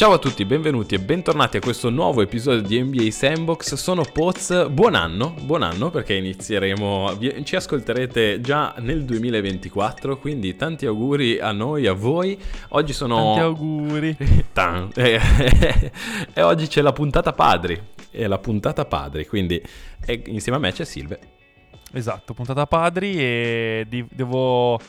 Ciao a tutti, benvenuti e bentornati a questo nuovo episodio di NBA Sandbox. Sono Poz, buon anno, buon anno perché inizieremo, ci ascolterete già nel 2024, quindi tanti auguri a noi, a voi. Oggi sono... Tanti auguri. e oggi c'è la puntata padri, è la puntata padri, quindi insieme a me c'è Silve. Esatto, puntata padri e devo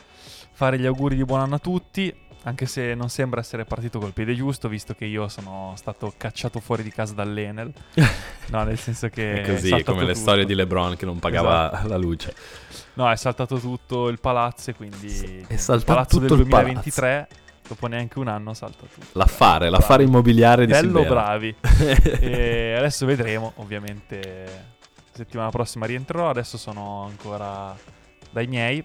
fare gli auguri di buon anno a tutti anche se non sembra essere partito col piede giusto, visto che io sono stato cacciato fuori di casa dall'Enel. No, nel senso che... è così, è come tutto. le storie di LeBron che non pagava esatto. la luce. No, è saltato tutto il palazzo e quindi... È saltato il palazzo tutto del 2023 dopo neanche un anno salta tutto. L'affare, l'affare immobiliare di Bello Silvera. bravi. e adesso vedremo, ovviamente settimana prossima rientrerò, adesso sono ancora dai miei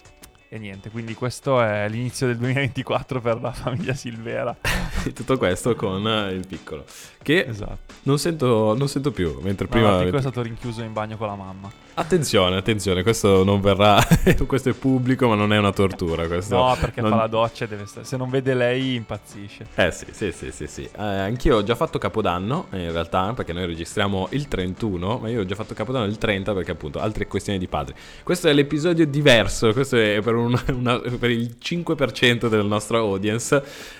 e niente, quindi questo è l'inizio del 2024 per la famiglia Silvera. Tutto questo con il piccolo, che esatto. non, sento, non sento più, mentre no, prima... piccolo è stato rinchiuso in bagno con la mamma. Attenzione, attenzione, questo non verrà, questo è pubblico ma non è una tortura. Questo no, perché non... fa la doccia e deve stare, se non vede lei impazzisce. Eh sì, sì, sì, sì, sì. Eh, anch'io ho già fatto Capodanno, in realtà, perché noi registriamo il 31, ma io ho già fatto Capodanno il 30 perché appunto altre questioni di padri. Questo è l'episodio diverso, questo è per, un, una, per il 5% del nostro audience.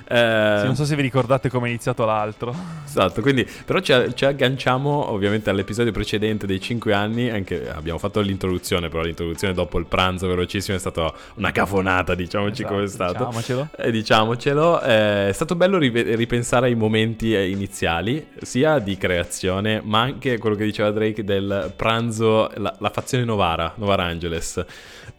Eh... Sì, non so se vi ricordate come è iniziato l'altro. Esatto, quindi però ci, ci agganciamo ovviamente all'episodio precedente dei 5 anni, anche abbiamo fatto l'introduzione, però l'introduzione dopo il pranzo velocissimo è stata una cafonata, diciamoci esatto, come è stato. Diciamocelo. Eh, diciamocelo. Eh, è stato bello ripensare ai momenti eh, iniziali, sia di creazione, ma anche quello che diceva Drake del pranzo, la, la fazione Novara, Novara Angeles.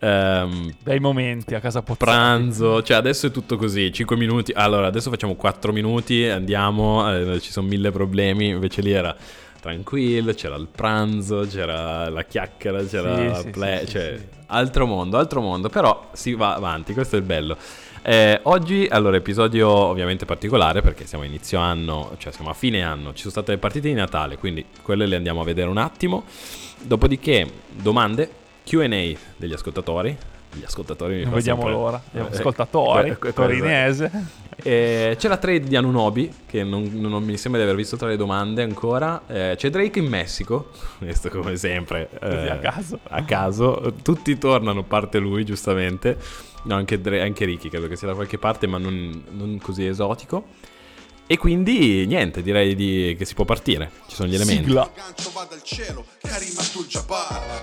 Um, Bei momenti a casa Pozzati. Pranzo, cioè adesso è tutto così, 5 minuti. Allora, adesso facciamo 4 minuti, andiamo, eh, ci sono mille problemi, invece lì era tranquillo, c'era il pranzo, c'era la chiacchiera, c'era sì, la play, sì, cioè sì, altro mondo, altro mondo, però si va avanti, questo è il bello. Eh, oggi, allora, episodio ovviamente particolare perché siamo a inizio anno, cioè siamo a fine anno, ci sono state le partite di Natale, quindi quelle le andiamo a vedere un attimo. Dopodiché, domande, QA degli ascoltatori, gli ascoltatori non vediamo l'ora gli eh, ascoltatori eh, torinese eh, c'è la trade di Anunobi che non, non, mi sembra di aver visto tra le domande ancora. Eh, c'è Drake in Messico questo come sempre Così a eh, caso. a caso. Tutti tornano parte lui giustamente. No, anche, Dre, anche Ricky credo che sia da qualche parte ma non, non così esotico e quindi niente, direi di, che si può partire. Ci sono gli elementi. Sigla.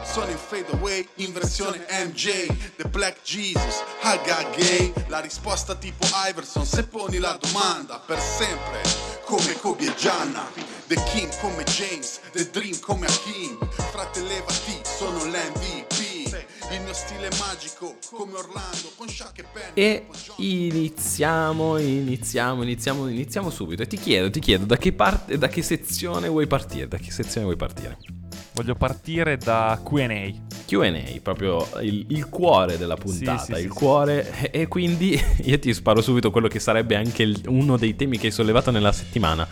Sono in fade away in versione MJ The Black Jesus, Haga Gay La risposta tipo Iverson se poni la domanda Per sempre come Kobe e Gianna The King come James, The Dream come Hakim Frate stile magico come Orlando con Shaq e Penny E iniziamo, iniziamo, iniziamo, iniziamo subito E ti chiedo, ti chiedo da che, parte, da che sezione vuoi partire? Da che sezione vuoi partire? Voglio partire da QA. QA, proprio il, il, cuore della puntata, sì, sì, il sì, cuore. E quindi io ti sparo subito quello che sarebbe anche il, uno dei temi che hai sollevato nella settimana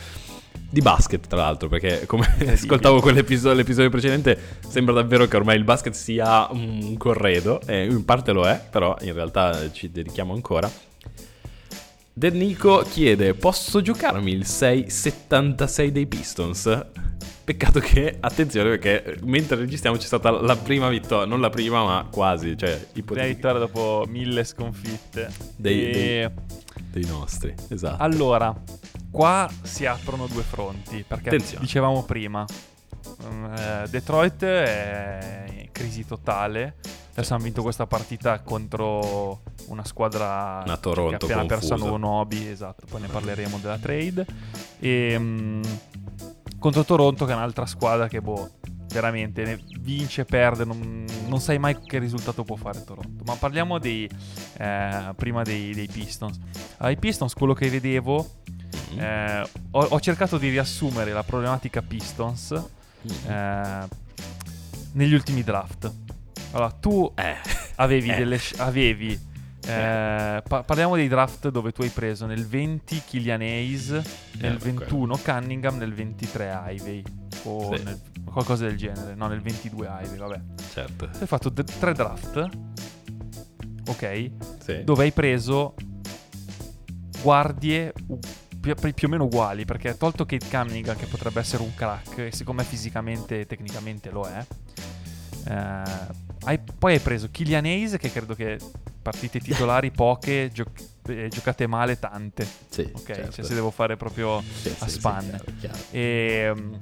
di basket, tra l'altro, perché come ascoltavo quell'episodio l'episodio precedente, sembra davvero che ormai il basket sia un corredo, e in parte lo è, però in realtà ci dedichiamo ancora. Del Nico chiede: Posso giocarmi il 676 dei Pistons? Peccato che, attenzione, perché mentre registriamo c'è stata la prima vittoria, non la prima, ma quasi. Cioè, ipotetica. La vittoria dopo mille sconfitte. Dei, e... dei, dei nostri, esatto. Allora, qua si aprono due fronti, perché Attenzione. dicevamo prima, uh, Detroit è in crisi totale. Adesso hanno vinto questa partita contro una squadra una Toronto che ha appena perso nuovo Nobi, esatto, poi ne parleremo della trade. E um, contro Toronto che è un'altra squadra che boh, veramente vince, perde, non, non, sai mai che risultato può fare Toronto. Ma parliamo dei, eh, prima dei, dei Pistons. Ai Pistons quello che vedevo. Eh, ho, ho, cercato di riassumere la problematica Pistons eh, negli ultimi draft. Allora, tu eh. avevi eh. delle. Avevi. Eh, pa- parliamo dei draft dove tu hai preso nel 20 Killian Hayes, nel 21 Cunningham, nel 23 Ivey o sì. nel, qualcosa del genere, no nel 22 Ivey, vabbè. Certo. Hai fatto d- tre draft, ok? Sì. Dove hai preso guardie più, più o meno uguali, perché tolto Kate Cunningham che potrebbe essere un crack, e secondo me fisicamente e tecnicamente lo è, eh, hai, poi hai preso Killian Hayes che credo che partite titolari poche, gio- eh, giocate male tante. Sì, Ok, certo. cioè se devo fare proprio Sì, a sì, sì, spanne. chiaro, chiaro. E, mm,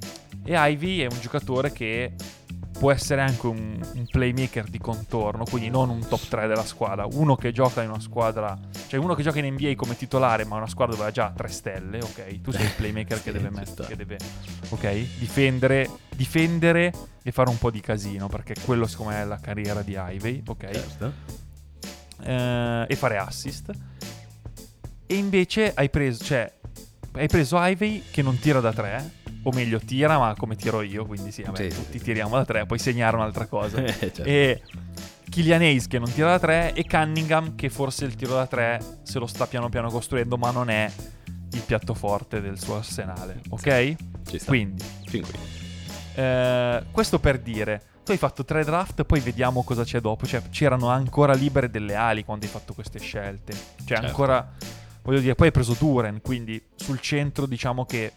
e Ivy è un giocatore che può essere anche un, un playmaker di contorno, quindi non un top 3 della squadra. Uno che gioca in una squadra, cioè uno che gioca in NBA come titolare, ma una squadra dove ha già 3 stelle, ok? Tu sei il playmaker Sì, che deve mettere, che deve, ok? Difendere, difendere e fare un po' di casino, perché quello secondo me è la carriera di Ivy, ok? Certo. eh, e fare assist. E invece hai preso, cioè, hai preso Ivy che non tira da 3, o meglio tira ma come tiro io, quindi sì, vabbè, Sì, tutti sì. tiriamo da 3, puoi segnare un'altra cosa. Eh, certo. E Killian Hayes che non tira da 3 e Cunningham che forse il tiro da 3 se lo sta piano piano costruendo ma non è il piatto forte del suo arsenale, ok? Ci sta. Quindi, Fin qui. eh, questo per dire, tu hai fatto tre draft, poi vediamo cosa c'è dopo. Cioè, c'erano ancora libere delle ali quando hai fatto queste scelte. Cioè, Certo. ancora, voglio dire, poi hai preso Duren, quindi sul centro diciamo che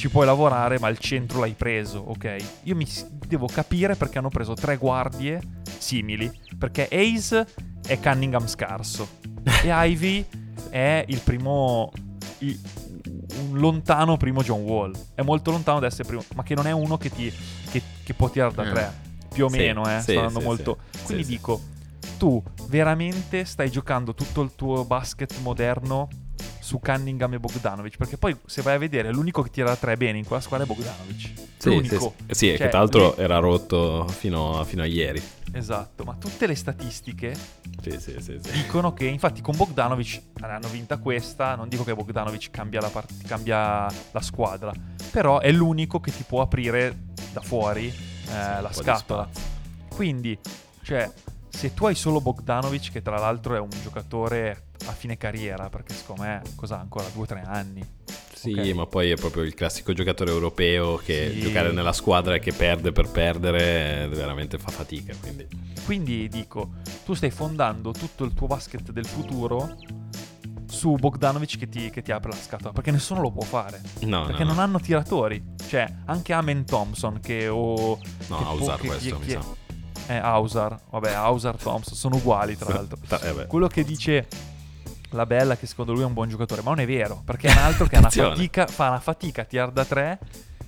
ci puoi lavorare, ma il centro l'hai preso, ok? Io mi devo capire perché hanno preso tre guardie simili. Perché Ace è Cunningham scarso e Ivy è il primo... il- un lontano primo John Wall. È molto lontano da essere primo, ma che non è uno che, ti, che, che può tirare da Mm. tre. Più o Sì, meno, eh. sì, sì, molto... Quindi dico, tu veramente stai giocando tutto il tuo basket moderno su Cunningham e Bogdanovic? Perché poi, se vai a vedere, l'unico che tira da tre bene in quella squadra è Bogdanovic. Sì, l'unico. sì. Sì, Cioè, che tra l'altro lì- era rotto fino, fino a ieri. Esatto, ma tutte le statistiche Sì, sì, dicono che infatti con Bogdanovic hanno vinta questa, non dico che Bogdanovic cambia la, part- cambia la squadra, però è l'unico che ti può aprire da fuori eh, la scatola. Quindi, cioè, se tu hai solo Bogdanovic, che tra l'altro è un giocatore a fine carriera, perché secondo me cosa ha ancora 2-3 anni. Sì, Ok. ma poi è proprio il classico giocatore europeo che Sì. giocare nella squadra e che perde per perdere veramente fa fatica. Quindi Quindi dico, tu stai fondando tutto il tuo basket del futuro su Bogdanovic che ti, che ti apre la scatola, perché nessuno lo può fare. no, Perché no, non no, hanno tiratori. Cioè, anche Amen Thompson che o... no, che a può- usare che- questo che- mi sa. Eh, Hausar. Vabbè, Hausar, Thompson, sono uguali tra l'altro. Eh. Quello che dice la Bella che secondo lui è un buon giocatore, ma non è vero, perché è un altro che ha una fatica, fa una fatica a tirare da tre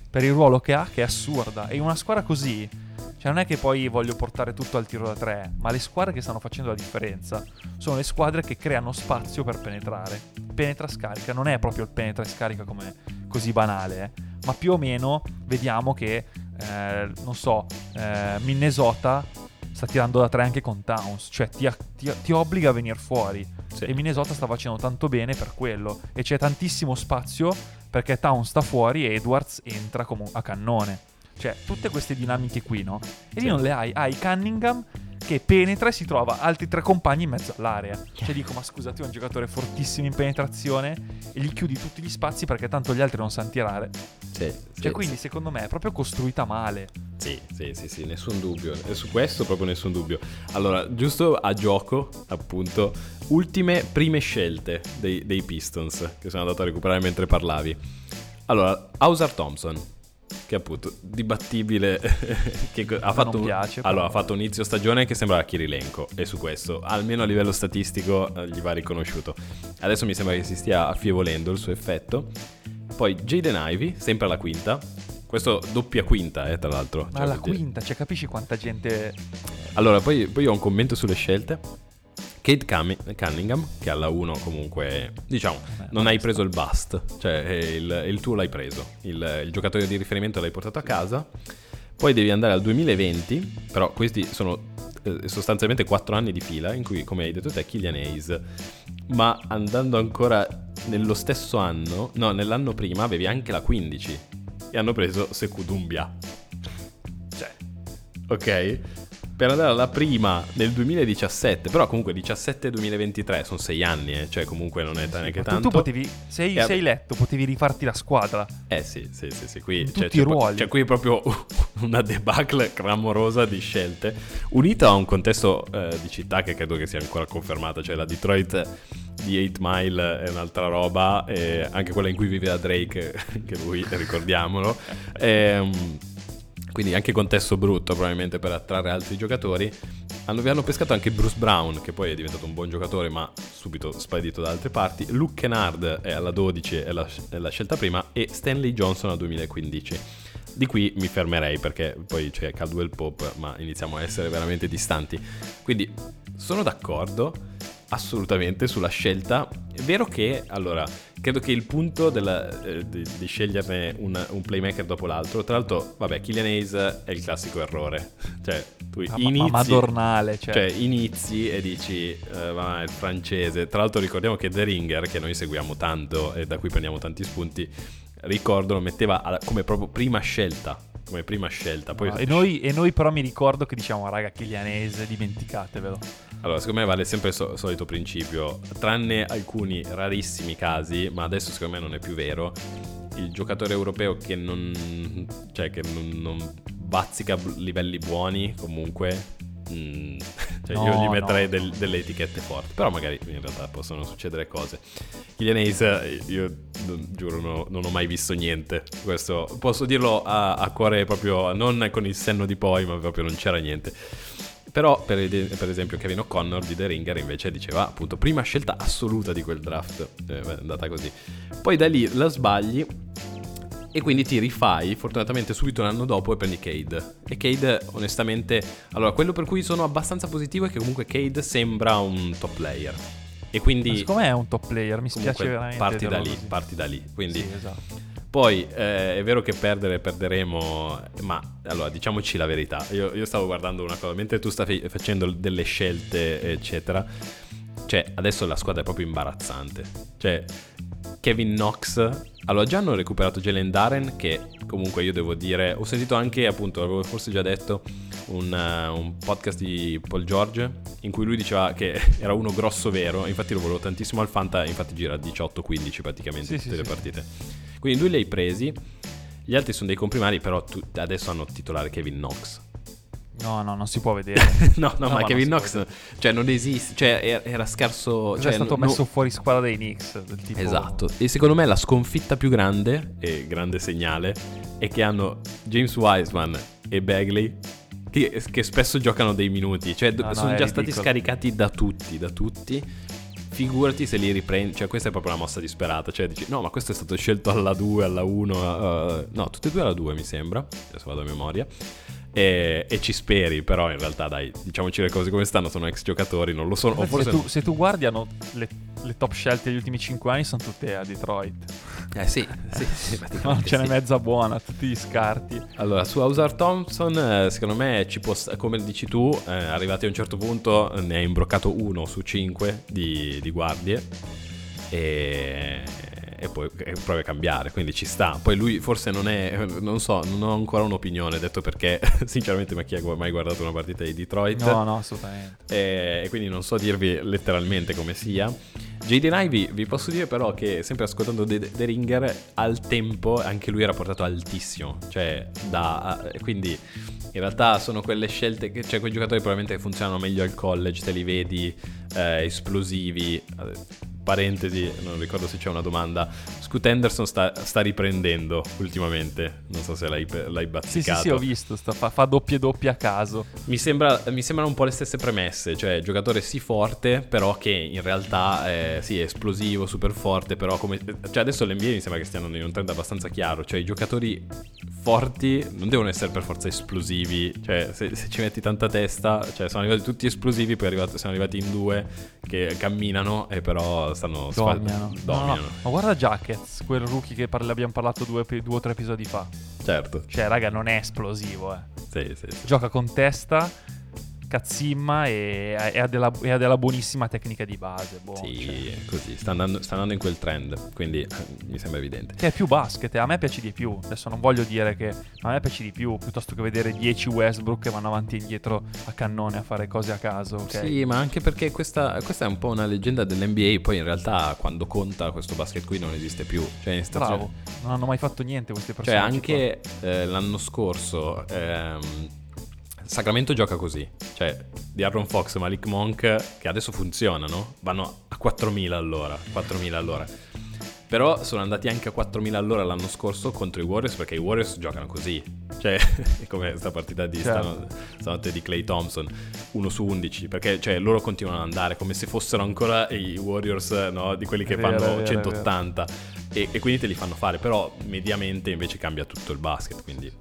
per il ruolo che ha, che è assurda. E una squadra così, cioè non è che poi voglio portare tutto al tiro da tre, ma le squadre che stanno facendo la differenza sono le squadre che creano spazio per penetrare. Penetra scarica, non è proprio il penetra e scarica come così banale, eh, ma più o meno vediamo che, eh, non so, eh, Minnesota sta tirando da tre anche con Towns, cioè ti, ti- ti obbliga a venire fuori. Sì. E Minnesota sta facendo tanto bene per quello. E c'è tantissimo spazio perché Towns sta fuori e Edwards entra come a cannone. Cioè, tutte queste dinamiche qui, no? E lì Sì. non le hai. Hai Cunningham che penetra e si trova altri tre compagni in mezzo all'area. Cioè dico, ma scusa, tu è un giocatore fortissimo in penetrazione e gli chiudi tutti gli spazi perché tanto gli altri non sanno tirare. Sì, Cioè, sì, quindi secondo me è proprio costruita male. Sì, sì, sì, sì, nessun dubbio. E su questo proprio nessun dubbio. Allora, giusto a gioco, appunto, ultime prime scelte dei, dei Pistons che sono andato a recuperare mentre parlavi. Allora, Hauser Thompson, che appunto dibattibile, che ha me fatto, non piace, allora, ha fatto un inizio stagione che sembrava Kirilenko e su questo, almeno a livello statistico, eh, gli va riconosciuto. Adesso mi sembra che si stia affievolendo il suo effetto. Poi Jaden Ivy, sempre alla quinta. Questo doppia quinta, eh, tra l'altro. Ma Cioè, la vuol dire- quinta, cioè capisci quanta gente... allora, poi, poi ho un commento sulle scelte. Kate Cunningham, che alla 1 comunque, diciamo, Eh, non hai preso il bust, cioè eh, il, il tuo l'hai preso, il, il giocatore di riferimento l'hai portato a casa, poi devi andare al 2020, però questi sono eh, sostanzialmente 4 anni di fila in cui, come hai detto te, Killian Hayes, ma andando ancora nello stesso anno, no, nell'anno prima avevi anche la 15 e hanno preso Sekou Doumbia. Cioè, Ok? Per andare alla prima nel 2017, però comunque 17-2023 sono sei anni, eh, cioè comunque non è neanche Ma tu- tanto. Tu, potevi, sei, sei letto, potevi rifarti la squadra. Eh sì, sì, sì, sì, qui In c'è, ruoli. c'è qui proprio una debacle clamorosa di scelte, unita a un contesto eh, di città che credo che sia ancora confermata, cioè la Detroit di 8 Mile è un'altra roba, e anche quella in cui viveva Drake, che lui, ricordiamolo. Ehm, quindi anche contesto brutto probabilmente per attrarre altri giocatori. Hanno, hanno pescato anche Bruce Brown, che poi è diventato un buon giocatore, ma subito sparito da altre parti. Luke Kennard è alla 12, è la, è la scelta prima, e Stanley Johnson al 2015. Di qui mi fermerei perché poi c'è Caldwell Pope, ma iniziamo a essere veramente distanti. Quindi sono d'accordo assolutamente sulla scelta. È vero che, allora, credo che il punto della- eh, di, di sceglierne un, un playmaker dopo l'altro, tra l'altro, vabbè, Killian Hayes è il classico errore. Cioè, tu ma- inizi... ma madornale, cioè. Cioè, inizi e dici, eh, ma è il francese. Tra l'altro, ricordiamo che The Ringer, che noi seguiamo tanto e da cui prendiamo tanti spunti, ricordo lo metteva alla- come proprio prima scelta. Come prima scelta. Poi No, e, noi, e noi però mi ricordo che diciamo, raga, Kilianese, dimenticatevelo. Allora, secondo me vale sempre il so- solito principio, tranne alcuni rarissimi casi, ma adesso secondo me non è più vero. Il giocatore europeo che non, cioè, che non, non bazzica livelli buoni, comunque, mm, cioè io No, gli metterei no. del- delle etichette forti. Però magari in realtà possono succedere cose. Kylian Hayes, io non- giuro, no- non ho mai visto niente. Questo posso dirlo a, a cuore proprio, non con il senno di poi, ma proprio non c'era niente. Però, per, per esempio, Kevin O'Connor di The Ringer invece diceva appunto prima scelta assoluta di quel draft. Eh, è andata così. Poi da lì la sbagli e quindi ti rifai, fortunatamente subito l'anno dopo, e prendi Cade. E Cade, onestamente, allora quello per cui sono abbastanza positivo è che comunque Cade sembra un top player. E quindi Ma Secondo me è un top player, mi spiace veramente. parti da lì, così. parti da lì. Quindi Sì, esatto. poi eh, è vero che perdere perderemo, ma allora diciamoci la verità. Io, io stavo guardando una cosa, mentre tu stavi facendo delle scelte, eccetera. Cioè, adesso la squadra è proprio imbarazzante. Cioè, Kevin Knox. Allora, già hanno recuperato Jalen Darren, che comunque io devo dire. Ho sentito anche, appunto, l'avevo forse già detto, un, eh, un podcast di Paul George in cui lui diceva che era uno grosso vero. Infatti lo volevo tantissimo al Fanta, infatti gira 18-15 praticamente Sì, tutte sì, le sì. partite. Quindi lui li hai presi. Gli altri sono dei comprimari, però tu- adesso hanno titolare Kevin Knox. No, no, non si può vedere. no, no, No, ma Kevin Knox, cioè, non esiste. Cioè, era, scarso. Cioè, Cioè, è stato no- messo fuori squadra dai Knicks. Del tipo... Esatto. E secondo me la sconfitta più grande, e grande segnale, è che hanno James Wiseman e Bagley. Che, che spesso giocano dei minuti, cioè No, no, sono già stati scaricati da tutti, da tutti. Figurati se li riprendi, cioè questa è proprio una mossa disperata, cioè dici no ma questo è stato scelto alla 2, alla 1, no tutte e due alla 2 mi sembra, adesso vado a memoria, e, e ci speri, però in realtà dai, diciamoci le cose come stanno, sono ex giocatori, non lo sono, o forse... se, tu, se tu guardi, hanno le, le top scelte degli ultimi 5 anni sono tutte a Detroit. Eh sì, sì, sì, Non praticamente ce n'è sì. mezza buona, tutti gli scarti. Allora, su Ausar Thompson, eh, secondo me, ci può come dici tu, eh, arrivati a un certo punto, ne hai imbrocato uno su cinque di, di guardie e, e poi e provi a cambiare, quindi ci sta. Poi lui forse non è, non so, non ho ancora un'opinione, detto perché sinceramente ma chi ha mai guardato una partita di Detroit? No, no, assolutamente. e, e quindi non so dirvi letteralmente come sia. Jaden Ivey, vi posso dire però che sempre ascoltando The, The Ringer, al tempo anche lui era portato altissimo, cioè da... quindi in realtà sono quelle scelte che, cioè quei giocatori probabilmente funzionano meglio al college, te li vedi eh, esplosivi. Eh, Parentesi, non ricordo se c'è una domanda. Scoot Henderson sta, sta riprendendo ultimamente. Non so se l'hai, l'hai Sì, bazzicato. sì, sì, ho visto. sta- fa, fa doppie doppie a caso. Mi, sembra, mi sembrano un po' le stesse premesse, cioè giocatore sì forte, però che in realtà eh, sì è esplosivo, super forte, però come... Cioè adesso l'NBA mi sembra che stiano in un trend abbastanza chiaro, cioè i giocatori forti non devono essere per forza esplosivi, cioè se, se ci metti tanta testa, cioè sono arrivati tutti esplosivi, poi arrivati- sono arrivati in due che camminano e però stanno... sfa- Dominano. No, no, dominano. Ma guarda Jackets, quel rookie che parla- abbiamo parlato due, due o tre episodi fa. Certo, Cioè, raga, non è esplosivo, eh. sì, sì, sì. Gioca con testa, cazzimma e, e ha, della, e ha della buonissima tecnica di base. Boh, Sì, cioè. così, sta andando, sta andando in quel trend, quindi eh, mi sembra evidente. Che è più basket, a me piace di più. Adesso non voglio dire che a me piace di più piuttosto che vedere 10 Westbrook che vanno avanti e indietro a cannone a fare cose a caso. ok? Sì, ma anche perché questa, questa è un po' una leggenda dell'NBA, poi in realtà quando conta questo basket qui non esiste più. Cioè, in stagione- Bravo, non hanno mai fatto niente queste Cioè, persone. anche eh, l'anno scorso ehm, Sacramento gioca così. Cioè, di Aaron Fox e Malik Monk, che adesso funzionano, vanno a 4.000 all'ora. 4.000 all'ora. Però sono andati anche a 4.000 all'ora l'anno scorso contro i Warriors perché i Warriors giocano così. Cioè, è come questa partita di Certo. stano- stanotte di Clay Thompson, 1 su 11. Perché cioè, loro continuano ad andare come se fossero ancora i Warriors, no? Di quelli che vero, fanno è 180. E, e quindi te li fanno fare. Però mediamente invece cambia tutto il basket. Quindi.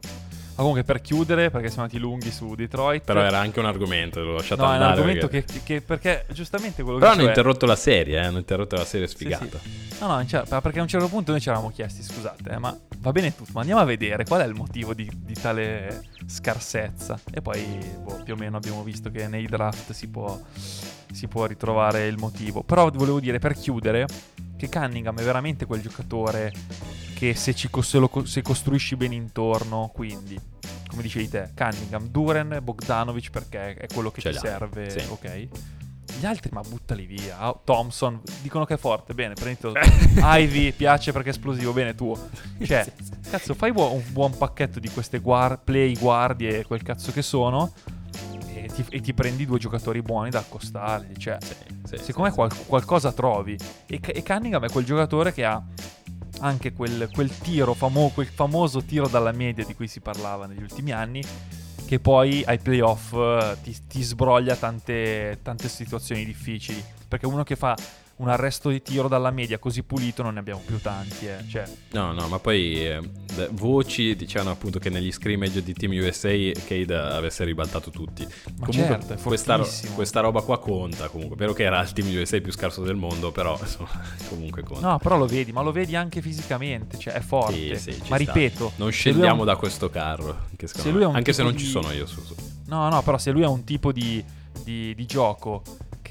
Ma comunque per chiudere, perché siamo andati lunghi su Detroit. Però era anche un argomento, l'ho lasciato No, è un andare. argomento perché... che, che- perché giustamente quello Però che hanno dicevo è- interrotto la serie, eh? Hanno interrotto la serie Sì, sfigata. sì. No, no, cioè, perché a un certo punto noi ci eravamo chiesti, scusate, eh, ma va bene tutto, ma andiamo a vedere qual è il motivo di, di tale scarsezza. E poi, boh, più o meno abbiamo visto che nei draft si può, si può ritrovare il motivo. Però volevo dire, per chiudere, che Cunningham è veramente quel giocatore che se, ci, se lo se costruisci bene intorno, quindi, come dicevi te, Cunningham, Duren, Bogdanovic, perché è quello che Ce ci serve, sì. ok? Gli altri, ma buttali via. Ah, Thompson, dicono che è forte. Bene, prendito. Ivy piace perché è esplosivo. Bene, tuo. Cioè, cazzo, fai un buon pacchetto di queste guar- play, guardie e quel cazzo che sono. E ti, e ti prendi due giocatori buoni da accostarli. Cioè, Sì, sì, secondo me qual- qualcosa trovi. E, e Cunningham è quel giocatore che ha anche quel, quel tiro, famo- quel famoso tiro dalla media di cui si parlava negli ultimi anni. Che poi ai playoff eh, ti, ti sbroglia tante, tante situazioni difficili. Perché uno che fa un arresto di tiro dalla media così pulito non ne abbiamo più tanti. Eh. Cioè, No, no, ma poi eh, voci dicevano appunto che negli scrimmage di Team USA Cade avesse ribaltato tutti. Ma comunque certo, questa, questa roba qua conta comunque. Vero che era il Team USA più scarso del mondo, però insomma, comunque conta. no, però lo vedi, ma lo vedi anche fisicamente. Cioè, è forte. Sì, sì, ci ma sta. ripeto, non scendiamo un- da questo carro. che se me- anche se non ci di- sono io su. su. No, no, però se lui è un tipo di, di- di gioco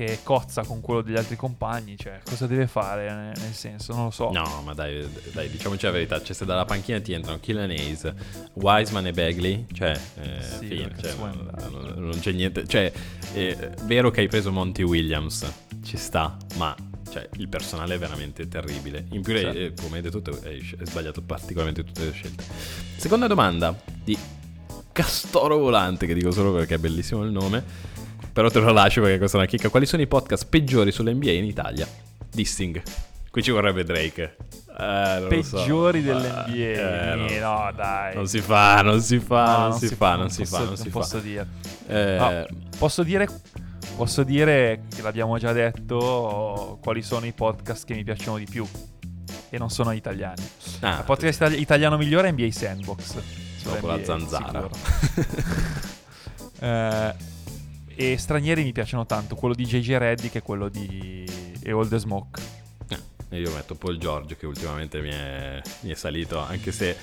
che cozza con quello degli altri compagni, cioè, cosa deve fare? Nel, nel senso, non lo so. No, ma dai, dai, diciamoci la verità. Cioè, se dalla panchina ti entrano Killian Hayes, Wiseman e Bagley, cioè, eh, Sì, fine, cioè, non, non- non c'è niente. Cioè, è vero che hai preso Monty Williams, ci sta, ma cioè, il personale è veramente terribile. In più, Certo. eh, come hai detto, tu, hai sbagliato particolarmente tutte le scelte. Seconda domanda di Castoro Volante, che dico solo perché è bellissimo il nome. Però te lo lascio perché questa è una chicca. Quali sono i podcast peggiori sull'NBA in Italia? Dissing. Qui ci vorrebbe Drake. Eh, so. Peggiori Ma- dell'NBA. eh, non- no, dai. Non si fa, non si fa, No, non, si, fa, non si posso- fa, non si fa. posso dire. Eh, No, posso dire. Posso dire che l'abbiamo già detto quali sono i podcast che mi piacciono di più e non sono italiani. ah, Il podcast itali- italiano migliore è NBA Sandbox. Dopo la NBA, zanzara. Eh, e stranieri mi piacciono tanto, quello di JJ Reddick e quello di e the Smoke. E io metto Paul George che ultimamente mi è, mi è salito, anche se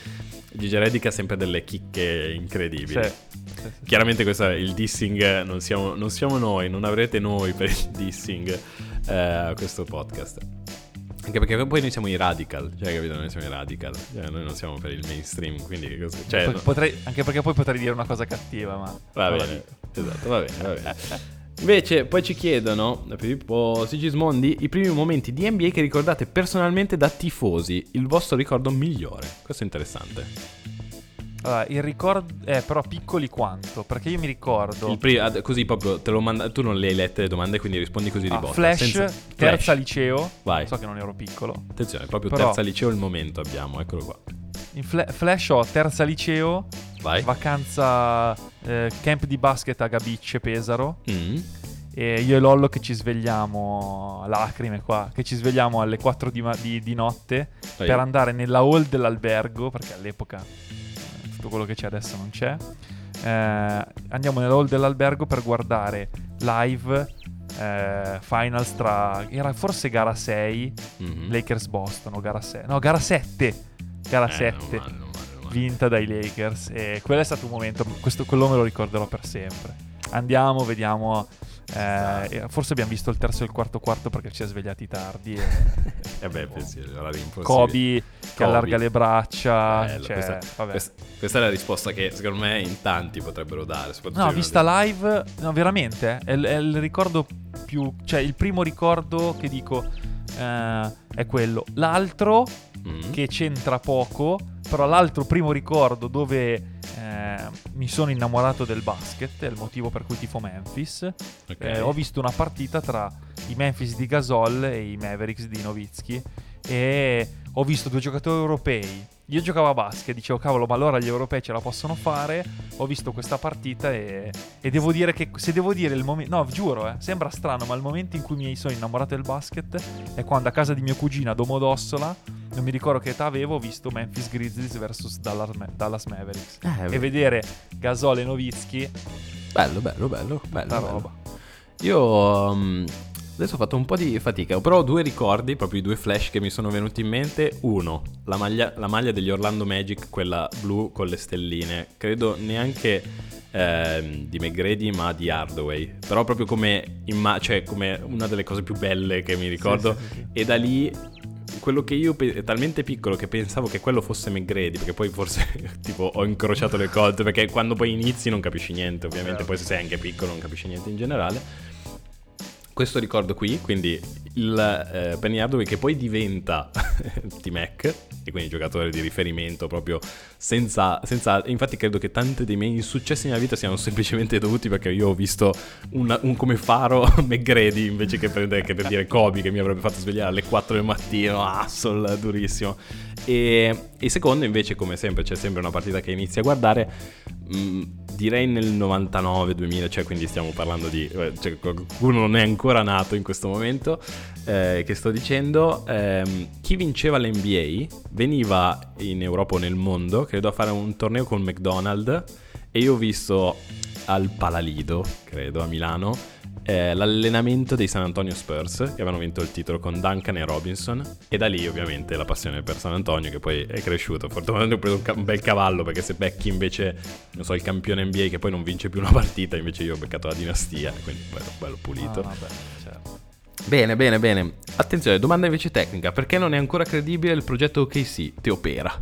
Gigi Reddick ha sempre delle chicche incredibili. Sì, sì, sì. Chiaramente questo è il dissing, non siamo, non siamo noi, non avrete noi per il dissing eh, questo podcast. Anche perché poi noi siamo i radical, cioè capito? Noi siamo i radical, cioè, noi non siamo per il mainstream, quindi che cosa- cioè, no- potrei- anche perché poi potrei dire una cosa cattiva, ma... Va bene, esatto, va bene, va bene. Invece, poi ci chiedono, da Filippo Sigismondi, i primi momenti di NBA che ricordate personalmente da tifosi, il vostro ricordo migliore. Questo è interessante. Allora, il ricordo è però piccoli quanto, perché io mi ricordo... Il pri- ad- così proprio te lo manda, tu non le hai lette le domande, quindi rispondi così di Ah, botta. Flash, senza- terza Flash. liceo, Vai. so che non ero piccolo. Attenzione, proprio Però- terza liceo il momento abbiamo, eccolo qua. In fla- Flash ho terza liceo, Vai. vacanza, eh, camp di basket a Gabicce, Pesaro. Mm. E io e Lollo che ci svegliamo, lacrime qua, che ci svegliamo alle 4 di, ma- di- di notte Vai. per andare nella hall dell'albergo, perché all'epoca eh, tutto quello che c'è adesso non c'è. Eh, andiamo nella hall dell'albergo per guardare live eh, finals tra... era forse gara 6, Mhm. Lakers Boston o gara 6. No, gara 7. Gara Eh, 7. non male, non male, non male. Vinta dai Lakers. E quello è stato un momento. Questo, quello me lo ricorderò per sempre. andiamo, vediamo. Eh, forse abbiamo visto il terzo e il quarto quarto perché ci ha svegliati tardi. E, Eh beh, sì, era impossibile. Kobe che Kobe. allarga le braccia. Bello, cioè, questa, vabbè. questa- questa è la risposta che secondo me in tanti potrebbero dare. No, vista una- live, no, veramente, eh, è, il- è il ricordo più... Cioè, il primo ricordo che dico eh, è quello. L'altro, Mm. che c'entra poco, però l'altro primo ricordo dove eh, mi sono innamorato del basket, è il motivo per cui tifo Memphis. Ok. Eh, ho visto una partita tra i Memphis di Gasol e i Mavericks di Nowitzki e ho visto due giocatori europei. Io giocavo a basket, dicevo cavolo, ma allora gli europei ce la possono fare. Ho visto questa partita e, e devo dire che se devo dire il momento, no, giuro, eh, sembra strano, ma il momento in cui mi sono innamorato del basket è quando a casa di mio cugino a Domodossola, non mi ricordo che età avevo, ho visto Memphis Grizzlies vs Dallas, Ma- Dallas Mavericks. Eh, E vedere Gasol e Nowitzki, bello, bello, bello, bello, la bello. roba. Io mm, adesso ho fatto un po' di fatica, però ho due ricordi, proprio i due flash che mi sono venuti in mente. Uno, la maglia, la maglia degli Orlando Magic, quella blu con le stelline. Credo neanche ehm, di McGrady, ma di Hardaway. Però proprio come, imma- cioè, come una delle cose più belle che mi ricordo. Sì, sì, sì. E da lì quello che io pe- è talmente piccolo che pensavo che quello fosse McGrady, perché poi forse tipo ho incrociato le corde, perché quando poi inizi non capisci niente, ovviamente, poi se sei anche piccolo non capisci niente in generale. Questo ricordo qui, quindi il eh, Penny Hardaway che poi diventa T-Mac, e quindi giocatore di riferimento proprio senza, senza... Infatti credo che tanti dei miei insuccessi nella vita siano semplicemente dovuti perché io ho visto una- un come faro McGrady invece che per, che per dire Kobe che mi avrebbe fatto svegliare alle 4 del mattino, Hassel, durissimo. E il secondo invece, come sempre, c'è sempre una partita che inizi a guardare, mh, direi nel 99-2000, cioè quindi stiamo parlando di... eh, Cioè, qualcuno non è ancora nato in questo momento, eh, che sto dicendo, ehm, chi vinceva l'NBA veniva in Europa o nel mondo, credo, a fare un torneo con McDonald's e io ho visto al Palalido, credo, a Milano, eh, l'allenamento dei San Antonio Spurs che avevano vinto il titolo con Duncan e Robinson e da lì ovviamente la passione per San Antonio che poi è cresciuto. Fortunatamente ho preso un, ca- un bel cavallo perché se becchi invece non so il campione NBA che poi non vince più una partita invece io ho beccato la dinastia quindi bello, bello pulito. Ah, vabbè, certo. bene bene bene. Attenzione domanda invece tecnica. Perché non è ancora credibile il progetto OKC te opera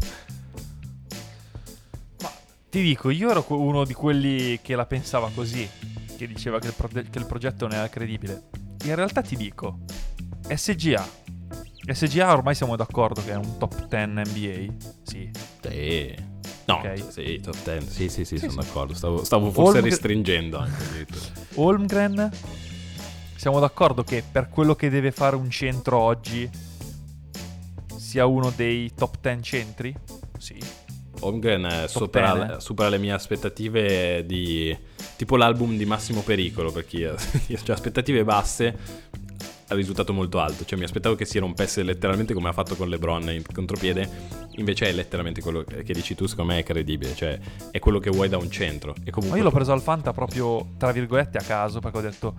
Ma ti dico, io ero uno di quelli che la pensava così, che diceva che il, pro- che il progetto non era credibile. In realtà ti dico, SGA. SGA ormai siamo d'accordo che è un top 10 NBA. Sì. sì no Ok. sì top 10 sì sì sì, Sì, sono sì. d'accordo stavo, stavo forse Holmgren- restringendo anche. Holmgren, siamo d'accordo che per quello che deve fare un centro oggi sia uno dei top 10 centri? Sì. Holmgren supera, 10, eh. supera le mie aspettative di tipo l'album di Massimo Pericolo per chi ha cioè, aspettative basse al risultato molto alto cioè mi aspettavo che si rompesse letteralmente come ha fatto con LeBron in contropiede invece è letteralmente quello che dici tu secondo me è credibile cioè è quello che vuoi da un centro e Ma comunque io l'ho preso al Fanta proprio, tra virgolette, a caso, perché ho detto,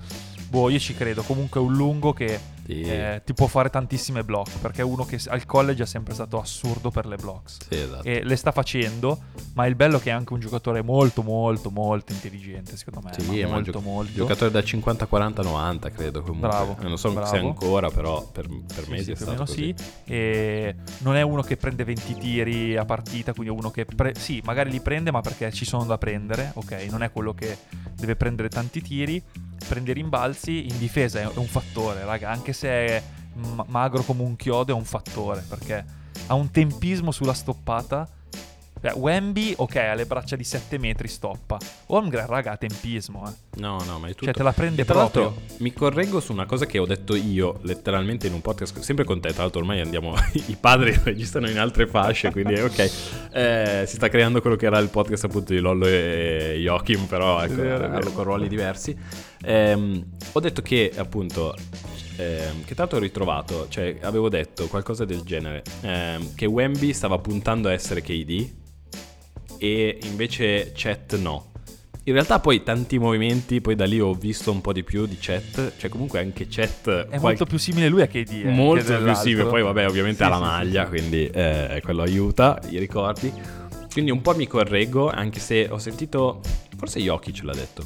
boh, io ci credo. Comunque è un lungo che Sì. eh, ti può fare tantissime block, perché è uno che al college è sempre stato assurdo per le blocks. sì, esatto. E le sta facendo, ma il bello è che è anche un giocatore molto, molto, molto intelligente, secondo me. Sì, ma molto, gio- molto. giocatore da 50-40-90 credo comunque Bravo, Eh, non so bravo. se ancora però per, per Sì, mesi sì, è stato così sì. E non è uno che prende 20 tiri a partita, quindi è uno che pre- sì, magari li prende, ma perché ci sono da prendere, ok? Non è quello che deve prendere tanti tiri, prende rimbalzi, in difesa è un fattore, raga, anche se è ma- magro come un chiodo è un fattore, perché ha un tempismo sulla stoppata. Cioè, Wemby, ok, ha le braccia di 7 metri, stoppa. Holmgren, raga, ha tempismo, eh. no no ma è tutto Cioè, te la prende E tra proprio. l'altro mi correggo su una cosa che ho detto io letteralmente in un podcast, sempre con te, tra l'altro ormai andiamo, i padri registrano in altre fasce, quindi ok, Eh, si sta creando quello che era il podcast appunto di Lollo e Joachim, però ecco, È vero, è vero. con ruoli diversi. Ehm, ho detto che appunto, ehm, che tra l'altro ho ritrovato, cioè avevo detto qualcosa del genere, ehm, che Wemby stava puntando a essere KD e invece Chat no. In realtà poi tanti movimenti, poi da lì ho visto un po' di più di Chat, cioè comunque anche Chat... È molto più simile lui a KD. eh, molto più simile, poi vabbè ovviamente Sì, ha la sì, maglia, sì. quindi eh, quello aiuta, i ricordi. Quindi un po' mi correggo, anche se ho sentito, forse Jokic l'ha detto,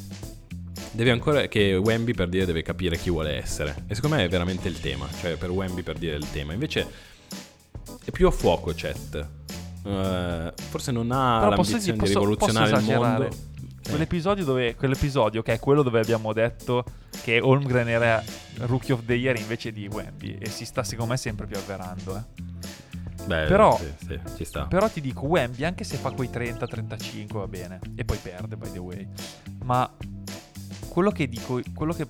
Deve ancora che Wemby per dire deve capire chi vuole essere. E secondo me è veramente il tema, cioè per Wemby per dire il tema. Invece è più a fuoco Chet. Uh, forse non ha Però l'ambizione posso- di posso- rivoluzionare posso il mondo. esagerare? Quell'episodio, dove, quell'episodio che è quello dove abbiamo detto che Holmgren era Rookie of the Year invece di Wemby e si sta secondo me sempre più avverando. eh. Beh, Però- sì, sì. Però ti dico, Wemby anche se fa quei 30-35 va bene e poi perde by the way. Ma quello che dico, quello che,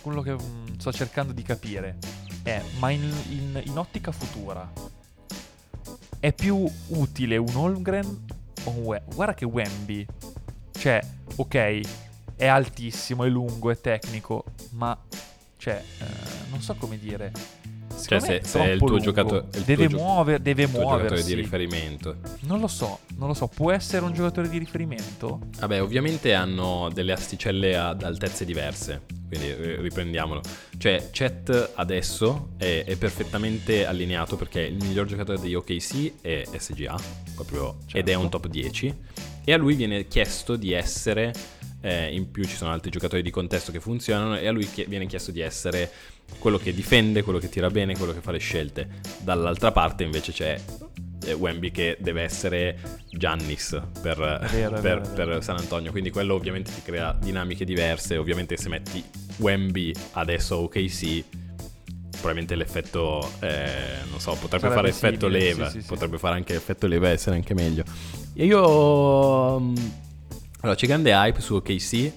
quello che mm, sto cercando di capire è, ma in, in- in ottica futura è più utile un Holmgren o un Wemby? Guarda che Wemby, cioè, ok, è altissimo, è lungo, è tecnico, ma, cioè, eh, non so come dire. Cioè, se- se è il tuo lungo. giocatore- il tuo deve deve Il tuo giocatore muoversi. di riferimento. Non lo so, non lo so. Può essere un giocatore di riferimento? Vabbè, ovviamente hanno delle asticelle ad altezze diverse, quindi eh, riprendiamolo. Cioè, Chet adesso è, è perfettamente allineato perché il miglior giocatore di OKC è SGA, proprio, ed è Certo. un top 10, e a lui viene chiesto di essere, eh, in più ci sono altri giocatori di contesto che funzionano, e a lui chie- viene chiesto di essere quello che difende, quello che tira bene, quello che fa le scelte. Dall'altra parte invece c'è eh, Wemby che deve essere Giannis per, vero, per- vero, per San Antonio, quindi quello ovviamente ti crea dinamiche diverse, ovviamente se metti Wemby adesso OKC probabilmente l'effetto, eh, non so, potrebbe Sarebbe fare effetto simile, leva, sì, sì, sì. potrebbe fare anche effetto leva e essere anche meglio. E io... Allora, c'è grande hype su OKC,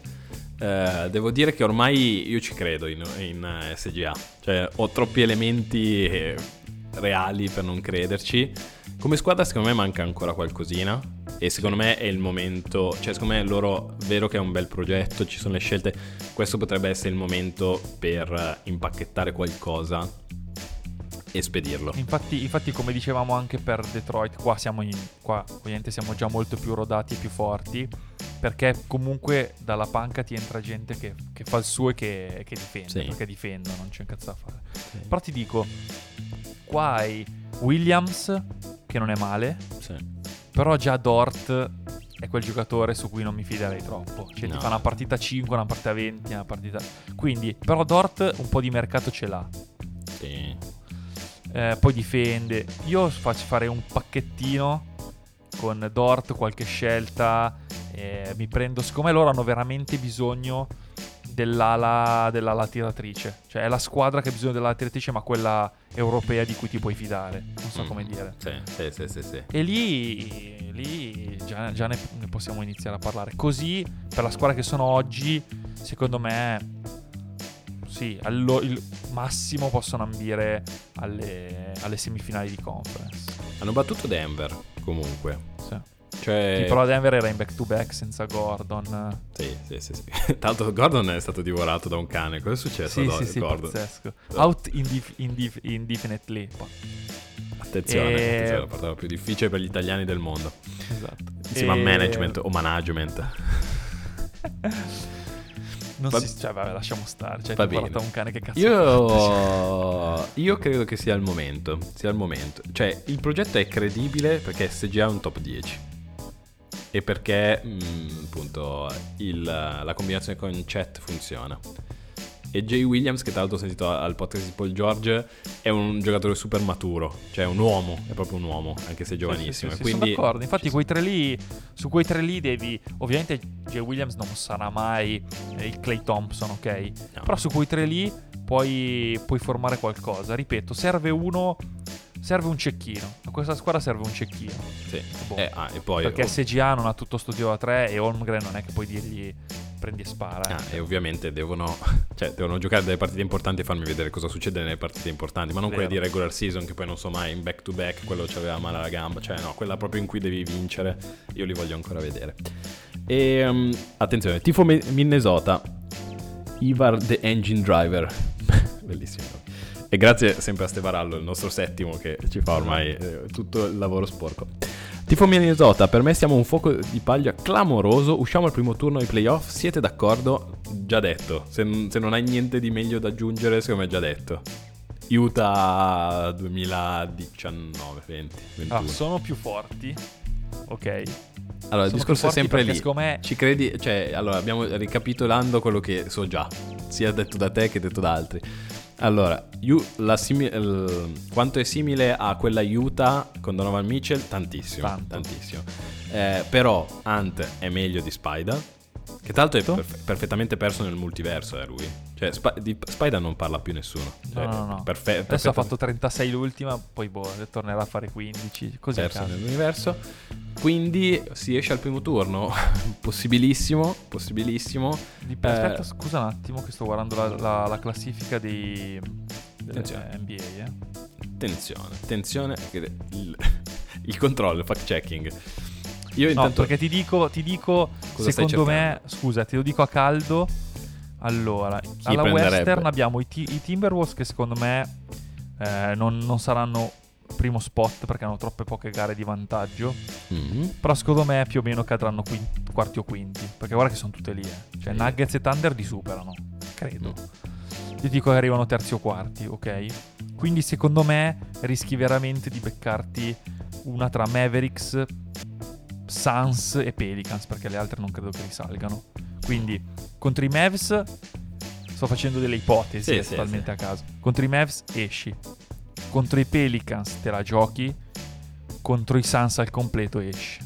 eh, devo dire che ormai io ci credo in, in, eh, SGA, cioè ho troppi elementi eh, reali per non crederci. Come squadra secondo me manca ancora qualcosina e secondo me è il momento, cioè secondo me loro, vero che è un bel progetto, ci sono le scelte, questo potrebbe essere il momento per eh, impacchettare qualcosa e spedirlo. Infatti, infatti, come dicevamo anche per Detroit, qua siamo in, qua ovviamente siamo già molto più rodati e più forti. Perché comunque dalla panca ti entra gente che, che fa il suo e che, che difende. Sì. Perché difendono, non c'è un cazzo da fare. Però ti dico, qua hai Williams, che non è male. Sì. Però già Dort è quel giocatore su cui non mi fiderei troppo. Cioè No. ti fa una partita 5, una partita 20, una partita... Quindi, però Dort un po' di mercato ce l'ha. Sì. Eh, poi difende. Io faccio fare un pacchettino con Dort, qualche scelta. Eh, mi prendo. Siccome loro hanno veramente bisogno dell'ala, dell'ala tiratrice. Cioè è la squadra che ha bisogno dell'ala tiratrice, ma quella europea di cui ti puoi fidare. Non so Mm. come dire. Sì, sì, sì, sì, sì. E lì, lì già, già ne, ne possiamo iniziare a parlare. Così, per la squadra che sono oggi, secondo me, sì, allo- il massimo possono ambire alle, alle semifinali di conference. Hanno battuto Denver comunque. Sì. Cioè... Sì, però Denver era in back to back senza Gordon. Sì, sì, sì, sì. L'altro Gordon è stato divorato da un cane. Cosa è successo Sì, a sì, sì, Gordon? pazzesco. Out indif- indif- indefinitely. Attenzione, E- attenzione, la partita più difficile per gli italiani del mondo. Esatto. Insieme a E- management o management. Non Va- si, cioè, vabbè, lasciamo stare. Cioè, Va bene. un cane che cazzo fatto? Io, io credo che sia il momento. Sia il momento. Cioè, il progetto è credibile perché SGA è un top 10. E perché, mm, appunto, il- la combinazione con chat funziona. E Jay Williams, che tra l'altro ho sentito al podcast di Paul George, è un giocatore super maturo. Cioè, un uomo, è proprio un uomo, anche se giovanissimo. Sì, sì, sì, quindi sono d'accordo. Infatti, quei tre lì, su quei tre lì devi. Ovviamente, Jay Williams non sarà mai eh, il Clay Thompson, ok? No. Però su quei tre lì puoi, puoi formare qualcosa. Ripeto, serve uno. Serve un cecchino. A questa squadra serve un cecchino. Sì. Boh. Eh, ah, poi Perché ov- SGA non ha tutto sto tiro da tre e Holmgren non è che puoi dirgli prendi e spara. eh. Ah, e ovviamente devono, cioè, devono giocare delle partite importanti e farmi vedere cosa succede nelle partite importanti, ma non quelle Vero. di regular season che poi non so mai in back to back, quello c'aveva male alla gamba, cioè no, quella proprio in cui devi vincere, io li voglio ancora vedere. E um, attenzione, tifo Minnesota, Ivar the Engine Driver, bellissimo. E grazie sempre a Stevarallo, il nostro settimo che ci fa ormai eh, tutto il lavoro sporco. Tifo Minnesota, per me siamo un fuoco di paglia clamoroso. Usciamo al primo turno ai playoff. Siete d'accordo? Già detto. Se, se non hai niente di meglio da aggiungere, secondo me è già detto. Utah 2019, 20, 21. Ah, sono più forti. Ok. Allora, il discorso è sempre lì. me- Ci credi? Cioè, allora, abbiamo ricapitolando quello che so già, sia detto da te che detto da altri. Allora, la simi- il- quanto è simile a quella Utah con Donovan Mitchell? Tantissimo, Tanto. tantissimo. Eh, però Ant è meglio di Spider, che tra l'altro è perfe- perfettamente perso nel multiverso, eh, lui. Cioè, Sp- di Spider non parla più nessuno. Cioè, No, no, no. perfe- Adesso ha perfetta- fatto 36 l'ultima, poi boh, tornerà a fare 15. Così perso nell'universo. Quindi si esce al primo turno. possibilissimo, possibilissimo. Dip- Eh, Aspetta, scusa un attimo che sto guardando la, la- la classifica dei delle Attenzione. NBA. Eh. Attenzione, attenzione. Il, il controllo, il fact checking. Io No, intanto... perché ti dico, ti dico secondo me, scusa, te lo dico a caldo. Allora, alla prenderebbe? Western abbiamo i, Ti- i Timberwolves che secondo me eh, non, non saranno primo spot perché hanno troppe poche gare di vantaggio. Mhm. Però secondo me più o meno cadranno quin- quarti o quinti. Perché guarda che sono tutte lì. eh. Cioè. Nuggets e Thunder li superano. Credo. Mm. Ti dico che arrivano terzi o quarti, ok? Quindi secondo me rischi veramente di beccarti una tra Mavericks, Suns e Pelicans, perché le altre non credo che risalgano. Quindi contro i Mavs sto facendo delle ipotesi Sì, eh, totalmente sì. a caso. Contro i Mavs esci. Contro i Pelicans te la giochi. Contro i Suns al completo esci.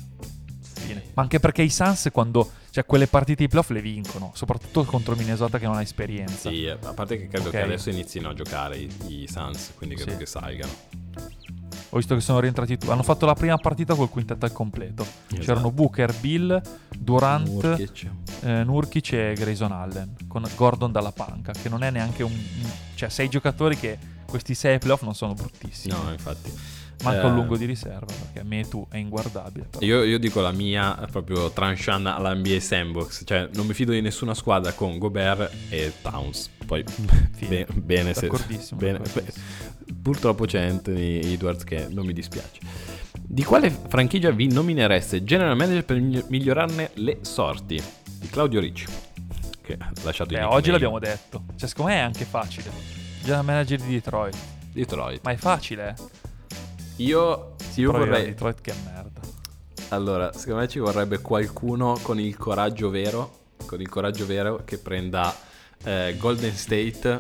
Fine. Ma anche perché i Suns quando cioè quelle partite di playoff le vincono, soprattutto contro Minnesota che non ha esperienza. Sì, eh, a parte che credo Ok. che adesso inizino a giocare i, i Suns, quindi credo Sì. che salgano. Ho visto che sono rientrati tu. Hanno fatto la prima partita col quintetto al completo. Esatto. C'erano Booker, Bill, Durant, Nurkic. eh, Nurkic e Grayson Allen. Con Gordon dalla panca. Che non è neanche un- cioè, sei giocatori che questi sei playoff non sono bruttissimi. No, infatti. Manca Eh, un lungo di riserva perché Metu è inguardabile. Io, io dico la mia, proprio tranchant alla NBA Sandbox. Cioè, non mi fido di nessuna squadra con Gobert e Towns. Poi, Fine. be- bene se... Bene-. Purtroppo c'è Anthony Edwards che non mi dispiace. Di quale franchigia vi nominereste general manager per migli- migliorarne le sorti? Di Claudio Ricci. Che ha lasciato Beh, oggi l'abbiamo detto. Cioè, secondo me è anche facile. General manager di Detroit. Detroit. Ma è facile, eh. Io, io vorrei... Detroit che merda. Allora, secondo me ci vorrebbe qualcuno con il coraggio vero, con il coraggio vero che prenda eh, Golden State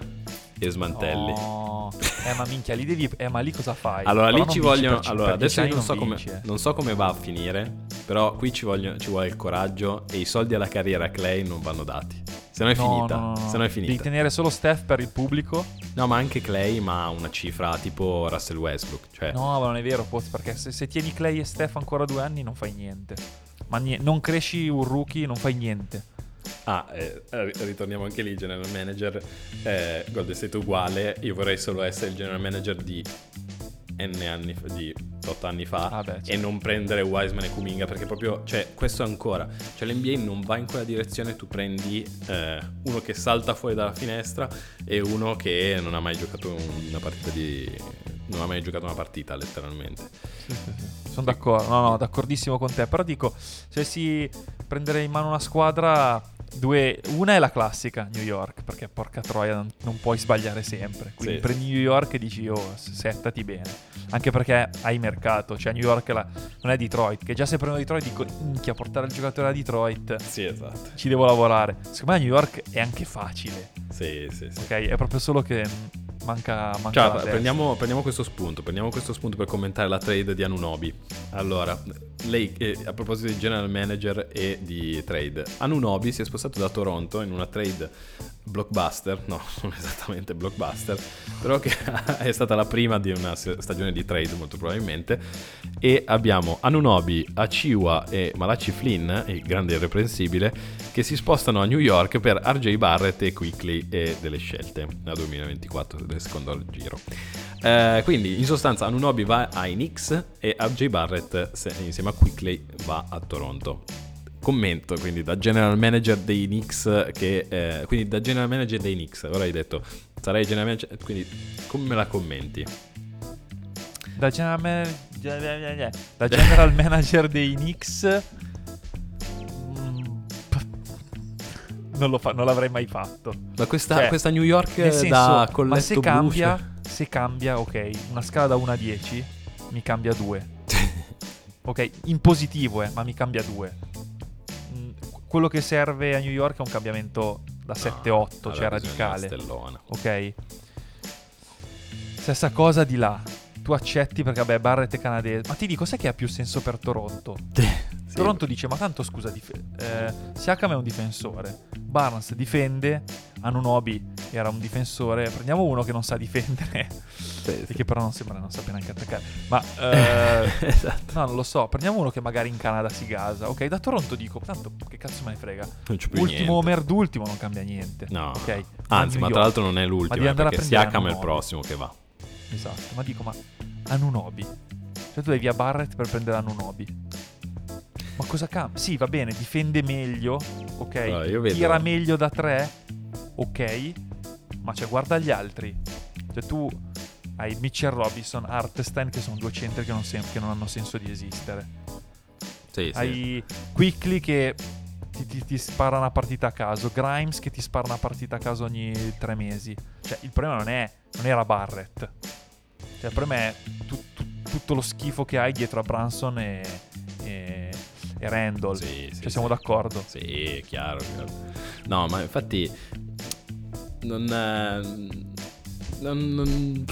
e smantelli. Oh. Eh, ma minchia, lì devi. Eh, ma lì cosa fai? Allora, Però lì non ci vogliono. Allora, adesso io non so, anni come, eh. non so come va a finire. Però qui ci, vogliono- ci vuole il coraggio e i soldi alla carriera Clay non vanno dati. Se no è No, finita. no, no, no. Se no è Devi finita. tenere solo Steph per il pubblico. No, ma anche Clay, ma una cifra tipo Russell Westbrook. Cioè, No, ma non è vero, Poz, perché se, se tieni Clay e Steph ancora due anni non fai niente. Ma nie- non cresci un rookie, non fai niente. Ah, eh, ritorniamo anche lì, general manager, eh, Golden State uguale, io vorrei solo essere il general manager di N anni fa, di 8 anni fa Ah, beh, certo. e non prendere Wiseman e Kuminga perché proprio, cioè, questo ancora, cioè l'NBA non va in quella direzione, tu prendi eh, uno che salta fuori dalla finestra e uno che non ha mai giocato una partita di... non ha mai giocato una partita letteralmente. Sono d'accordo, no, no, d'accordissimo con te. Però dico, se si prendere in mano una squadra, due, una è la classica New York, perché porca troia, non, non puoi sbagliare sempre. Quindi Sì. prendi New York e dici, oh, settati bene. Anche perché hai mercato, cioè New York la- non è Detroit, che già se prendo Detroit dico, minchia, portare il giocatore a Detroit, Sì, esatto. ci devo lavorare. Secondo me a New York è anche facile, Sì, sì, sì. ok? È proprio solo che manca, manca Ciao, testa. prendiamo, prendiamo questo spunto, prendiamo questo spunto per commentare la trade di Anunobi. Allora, lei, eh, a proposito di general manager e di trade, Anunobi si è spostato da Toronto in una trade blockbuster, no, non esattamente blockbuster, però che è stata la prima di una stagione di trade molto probabilmente, e abbiamo Anunobi, Achiwa e Malachi Flynn, il grande irreprensibile, che si spostano a New York per RJ Barrett e Quickly e delle scelte a 2024 del secondo giro. Eh, quindi in sostanza Anunobi va ai Knicks e RJ Barrett insieme a Quickly va a Toronto commento, quindi da general manager dei Knicks che... Eh, quindi da general manager dei Knicks, ora hai detto, sarai general manager, quindi come la commenti? Da general, man- da general manager dei Knicks... Mm, non, fa- non, l'avrei mai fatto. Ma questa, cioè, questa New York senso, da colletto ma se cambia, blues. se cambia, ok, una scala da 1 a 10 mi cambia 2. ok, in positivo, eh, ma mi cambia 2 quello che serve a New York è un cambiamento da 7-8, No, cioè radicale. Ok. Stessa cosa di là. Tu accetti perché, vabbè, Barrett è canadese. Ma ti dico, sai che ha più senso per Toronto? Sì. Toronto dice, ma tanto scusa, dif- eh, Siakam è un difensore. Barnes difende. Anunobi era un difensore. Prendiamo uno che non sa difendere. Sì, e sì. che però non sembra non sappia neanche attaccare. Ma... eh, esatto. No, non lo so. Prendiamo uno che magari in Canada si gasa. Ok, da Toronto dico, tanto che cazzo me ne frega. Ultimo niente. Omer d'ultimo non cambia niente. No, ok. Ma Anzi, ma tra l'altro non è Ma l'ultimo, devi eh, a perché Siakam è il prossimo che va. Esatto, ma dico, ma Anunobi. Cioè tu vai via Barrett per prendere Anunobi. Ma cosa cambia? Sì, va bene, difende meglio, ok. Allora, vedo- Tira meglio da tre, ok. Ma cioè, guarda gli altri. Cioè tu hai Mitchell Robinson, Artestein, che sono due centri che non, sem- che non hanno senso di esistere. Sì, sì. Hai Quickly che ti, ti- ti spara una partita a caso, Grimes che ti spara una partita a caso ogni tre mesi. Cioè, il problema non, è, non era Barrett. Cioè, il problema è tu- tu- tutto lo schifo che hai dietro a Branson e, e, e Randall. Sì, sì, cioè, siamo sì. d'accordo. Sì, è chiaro, chiaro. No, ma infatti non, eh, non, non-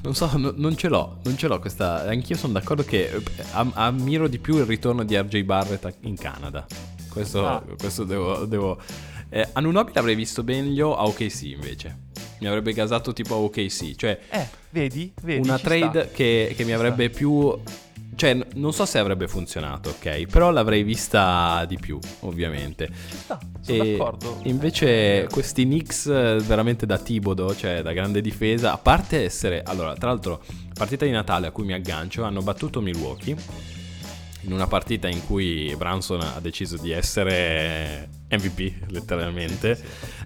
non so, non, ce l'ho, non ce l'ho questa. Anch'io sono d'accordo che eh, am- ammiro di più il ritorno di RJ Barrett in Canada. Questo, Ah. questo devo. devo eh, Anunobi l'avrei visto meglio a OKC invece. Mi avrebbe gasato tipo a OKC, cioè Eh, vedi? Vedi, una trade sta. che, che mi avrebbe più. Cioè, non so se avrebbe funzionato, ok? Però l'avrei vista di più, ovviamente. Ci sta, sono E d'accordo. invece questi Knicks eh, veramente da Tibodo, cioè da grande difesa, a parte essere... Allora, tra l'altro, partita di Natale a cui mi aggancio, hanno battuto Milwaukee in una partita in cui Branson ha deciso di essere MVP, letteralmente. sì.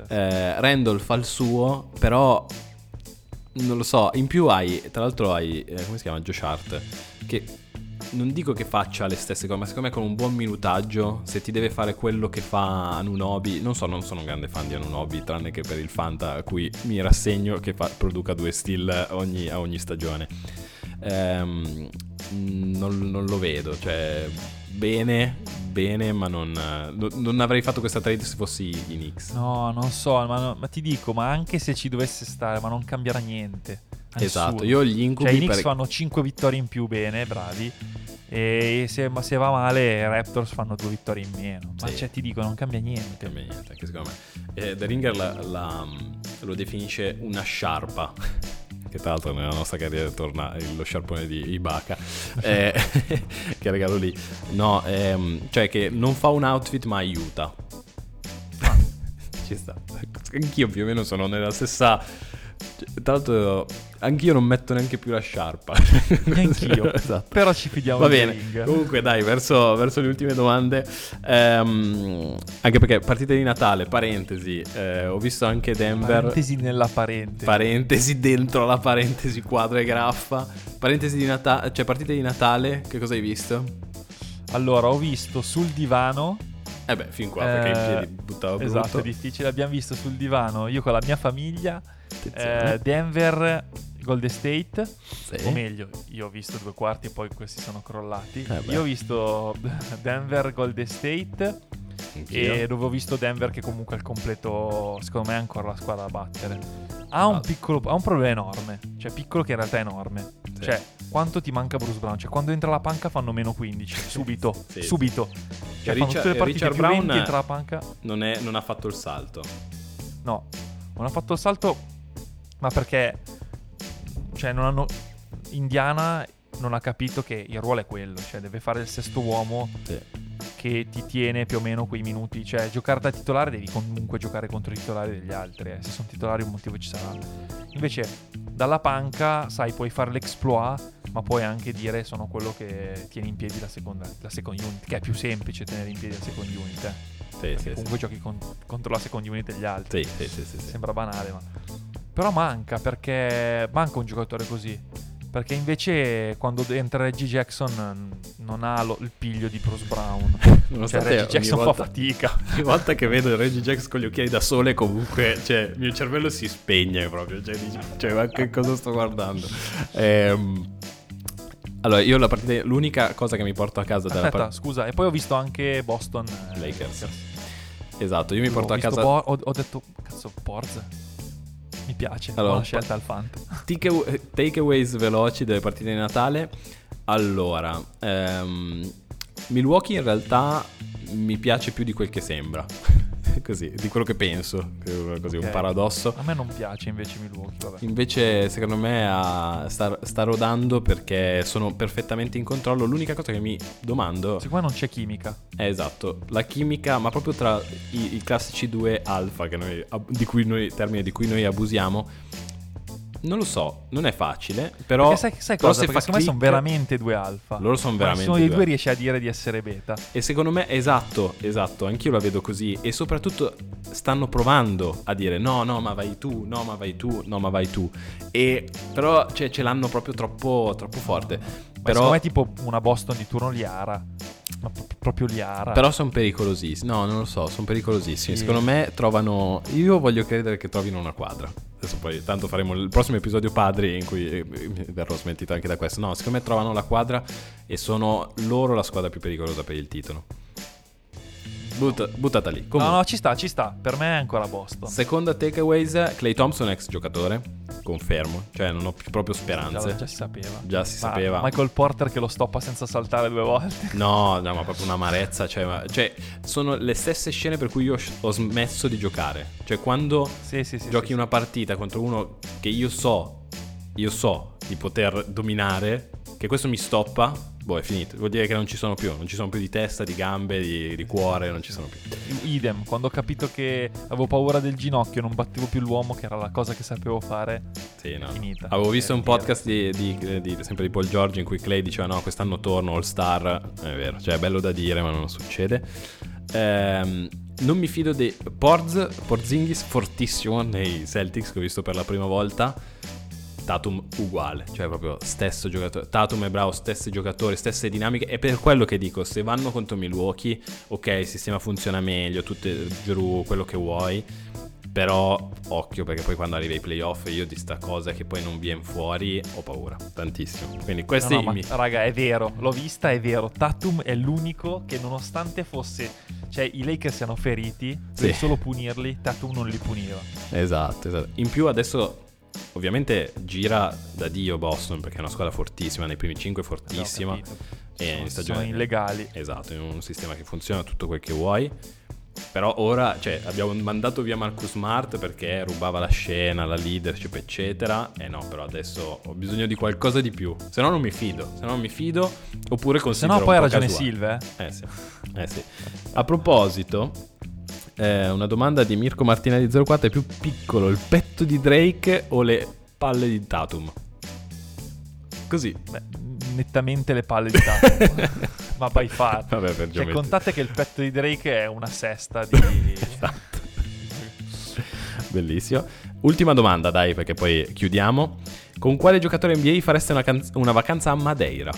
Eh, Randall fa il suo, però non lo so, in più hai, tra l'altro hai, eh, come si chiama, Josh Hart, che non dico che faccia le stesse cose, ma secondo me con un buon minutaggio, se ti deve fare quello che fa Anunobi, non so, non sono un grande fan di Anunobi, tranne che per il Fanta a cui mi rassegno che fa- produca due steal ogni, a ogni stagione. Ehm, non, non lo vedo, cioè bene, bene, ma non, non- avrei fatto questa trade se fossi i Knicks. No, non so, ma, ma ti dico, ma anche se ci dovesse stare, ma non cambierà niente. Esatto, io gli incubi Cioè, i Knicks per- fanno 5 vittorie in più, bene, bravi. E se, ma se va male, i Raptors fanno 2 vittorie in meno. Ma Sì. cioè, ti dico, non cambia niente. cambia niente, anche secondo me. Eh, The Ringer la- la- lo definisce una sciarpa. Che tra l'altro nella nostra carriera torna lo sciarpone di Ibaka. eh, che regalo lì. No, ehm, cioè che non fa un outfit ma aiuta. Ci sta. Anch'io più o meno sono nella stessa. Tra l'altro, anch'io non metto neanche più la sciarpa. Neanch'io. esatto. Però ci fidiamo Va bene, Ring. comunque dai, verso, verso le ultime domande. Ehm, anche perché partite di Natale, parentesi, eh, ho visto anche Denver. Parentesi nella parentesi. Parentesi dentro la parentesi quadra e graffa. Parentesi di Natale, cioè partite di Natale, che cosa hai visto? allora, ho visto sul divano. Eh beh, fin qua perché eh, piedi buttava brutto. Esatto, è difficile. Abbiamo visto sul divano, io con la mia famiglia, eh, Denver, Golden State. Sì. O meglio, io ho visto due quarti e poi questi sono crollati. Eh io ho visto Denver, Golden State. Anch'io. E dove ho visto Denver che comunque al completo, secondo me è ancora la squadra da battere. Ha un piccolo, ha un problema enorme. Cioè piccolo che in realtà è enorme. Sì. Cioè, quanto ti manca Bruce Brown? Cioè, quando entra la panca fanno meno 15. Subito. Sì, subito. Cioè, fanno Richard- tutte le partite Richard Brown 20, entra la panca. Non, è- non ha fatto il salto. No, non ha fatto il salto, ma perché cioè non hanno Indiana non ha capito che il ruolo è quello, cioè deve fare il sesto uomo Sì. che ti tiene più o meno quei minuti, cioè giocare da titolare devi comunque giocare contro i titolari degli altri, eh. se sono titolari un motivo ci sarà. Invece dalla panca, sai, puoi fare l'exploit, ma puoi anche dire sono quello che tiene in piedi la seconda la second unit, che è più semplice tenere in piedi la second unit, eh. Sì, sì, comunque giochi con- contro la second unit degli altri. Sì, sì. Sembra banale, ma. Però manca perché. Manca un giocatore così. Perché invece quando entra Reggie Jackson mm, non ha lo- il piglio di Bruce Brown. Cioè Reggie Jackson fa volta- fatica. Ogni volta che vedo Reggie Jackson con gli occhiali da sole, comunque, cioè, il mio cervello si spegne proprio. Cioè, dici, cioè, ma che cosa sto guardando? Ehm, Allora, io la partita, l'unica cosa che mi porto a casa Aspetta, partita... scusa, e poi ho visto anche Boston eh, Lakers. Esatto, io mi porto ho a casa... Bo- ho, ho detto, cazzo, Porz. Mi piace, Allora, buona un po'- scelta al Fant. Take- takeaways veloci delle partite di Natale. Allora, ehm, Milwaukee in realtà mi piace più di quel che sembra. Così, di quello che penso. Così, un Ok. paradosso. A me non piace invece Milwaukee, vabbè. Invece, secondo me, sta, sta rodando perché sono perfettamente in controllo. L'unica cosa che mi domando Secondo me non c'è chimica. è esatto, la chimica, ma proprio tra i, i classici due alfa, che noi, di cui noi, termine di cui noi abusiamo. Non lo so, non è facile, però... Perché sai, sai però cosa? se Perché secondo me sono click- veramente due alfa. Loro sono Ma veramente Nessuno dei due due riesce a dire di essere beta. E secondo me, esatto, esatto, anch'io la vedo così. E soprattutto stanno provando a dire no, no, ma vai tu, no, ma vai tu, no, ma vai tu. E però cioè, ce l'hanno proprio troppo, troppo forte. Ma Però, secondo me è tipo una Boston di turno Liara. Ma pro- proprio Liara. però sono pericolosissimi. No, non lo so, sono pericolosissimi. Sì. Secondo me trovano... Io voglio credere che trovino una quadra. Adesso poi tanto faremo il prossimo episodio padri in cui eh, verrò smentito anche da questo. No, secondo me trovano la quadra e sono loro la squadra più pericolosa per il titolo. Butta- buttata lì. No, Comunque. no, ci sta, ci sta. Per me è ancora Boston. Seconda takeaways, Clay Thompson ex giocatore, confermo, cioè non ho più proprio Già, speranze. già si sapeva. Già si Ma sapeva. Michael Porter che lo stoppa senza saltare due volte. No, no, ma proprio un'amarezza, cioè, ma- cioè, sono le stesse scene per cui io ho smesso di giocare. Cioè quando Sì, sì, sì. giochi una partita contro uno che io so, io so di poter dominare, che questo mi stoppa, boh, è finito. Vuol dire che non ci sono più, non ci sono più di testa, di gambe, di, di cuore, non ci sono più. Idem, quando ho capito che avevo paura del ginocchio non battevo più l'uomo, che era la cosa che sapevo fare, Sì, no. finita. Avevo visto È un podcast di, di- di- sempre di Paul George in cui Clay diceva no, quest'anno torno All Star, è vero, cioè è bello da dire ma non succede. Ehm, non mi fido dei Porz, Porzingis fortissimo nei Celtics che ho visto per la prima volta. Tatum uguale, cioè proprio stesso giocatore. Tatum e Bravo, stessi giocatori, stesse dinamiche. E per quello che dico, se vanno contro Milwaukee, ok, il sistema funziona meglio, tutte giù quello che vuoi. Però occhio perché poi quando arriva ai playoff io di sta cosa che poi non viene fuori ho paura tantissimo. Quindi No, questi no, ma, mi- raga, è vero, l'ho vista, è vero. Tatum è l'unico che nonostante fosse... Cioè, i Lakers siano feriti, Sì. per solo punirli, Tatum non li puniva. Esatto, esatto. In più adesso ovviamente gira da Dio Boston perché è una squadra fortissima, nei primi 5 fortissima. Capito. E in Sono- stagione sono illegali. Esatto, in un sistema che funziona tutto quel che vuoi. Però ora, cioè, abbiamo mandato via Marcus Smart perché rubava la scena, la leadership, eccetera. E no, però adesso ho bisogno di qualcosa di più. Se no non mi fido. Se no non mi fido. Oppure Se considero no un poi ha ragione casuale. Silve, eh. Eh sì, eh sì. A proposito, eh, una domanda di Mirko Martinelli 04 è più piccolo il petto di Drake o le palle di Tatum? Così. Beh, nettamente le palle di Tatum. ma by far. Vabbè, per Cioè, contate che il petto di Drake è una sesta di... Esatto. Bellissimo. Ultima domanda, dai, perché poi chiudiamo. Con quale giocatore NBA fareste una, can- una vacanza a Madeira?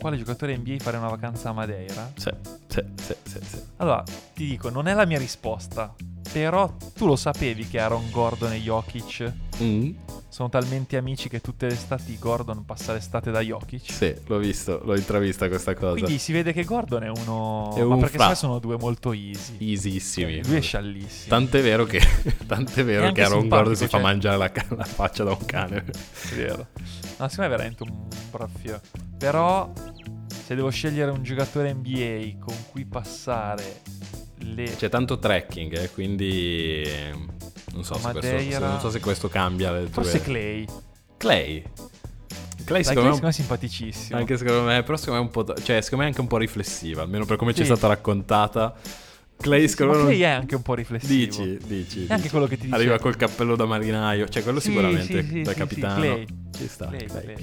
Quale giocatore NBA fare una vacanza a Madeira? Sì, sì, sì, sì, sì. Allora, ti dico, non è la mia risposta. Però tu lo sapevi che Aaron Gordon e Jokic Mm, sono talmente amici che tutte le estati Gordon passa l'estate da Jokic? sì, l'ho visto, l'ho intravista questa cosa. Quindi si vede che Gordon è uno... È ma un perché fra- sai, sono due molto easy. Easissimi. Lui è sciallissimo. Tant'è vero che, tant'è vero che Aaron Gordon si fa cioè- mangiare la, la faccia da un cane. È vero. No, secondo me è veramente un braffio. Però, se devo scegliere un giocatore NBA con cui passare le... C'è tanto trekking, eh, quindi non so, se questo, Madeira- se- non so se questo cambia le tue... Forse Clay. Clay. Clay secondo me, secondo me è simpaticissimo. anche secondo me, però secondo me è un po', cioè secondo me è anche un po' riflessiva, almeno per come ci è Sì. stata raccontata. Clay Sì, secondo me Clay è anche un po' riflessivo. Dici, dici. È anche quello che ti dice- Arriva col cappello da marinaio, cioè quello Sì, sicuramente sì, sì, da sì, capitano. sì, Clay. Ci sta. Clay, Clay.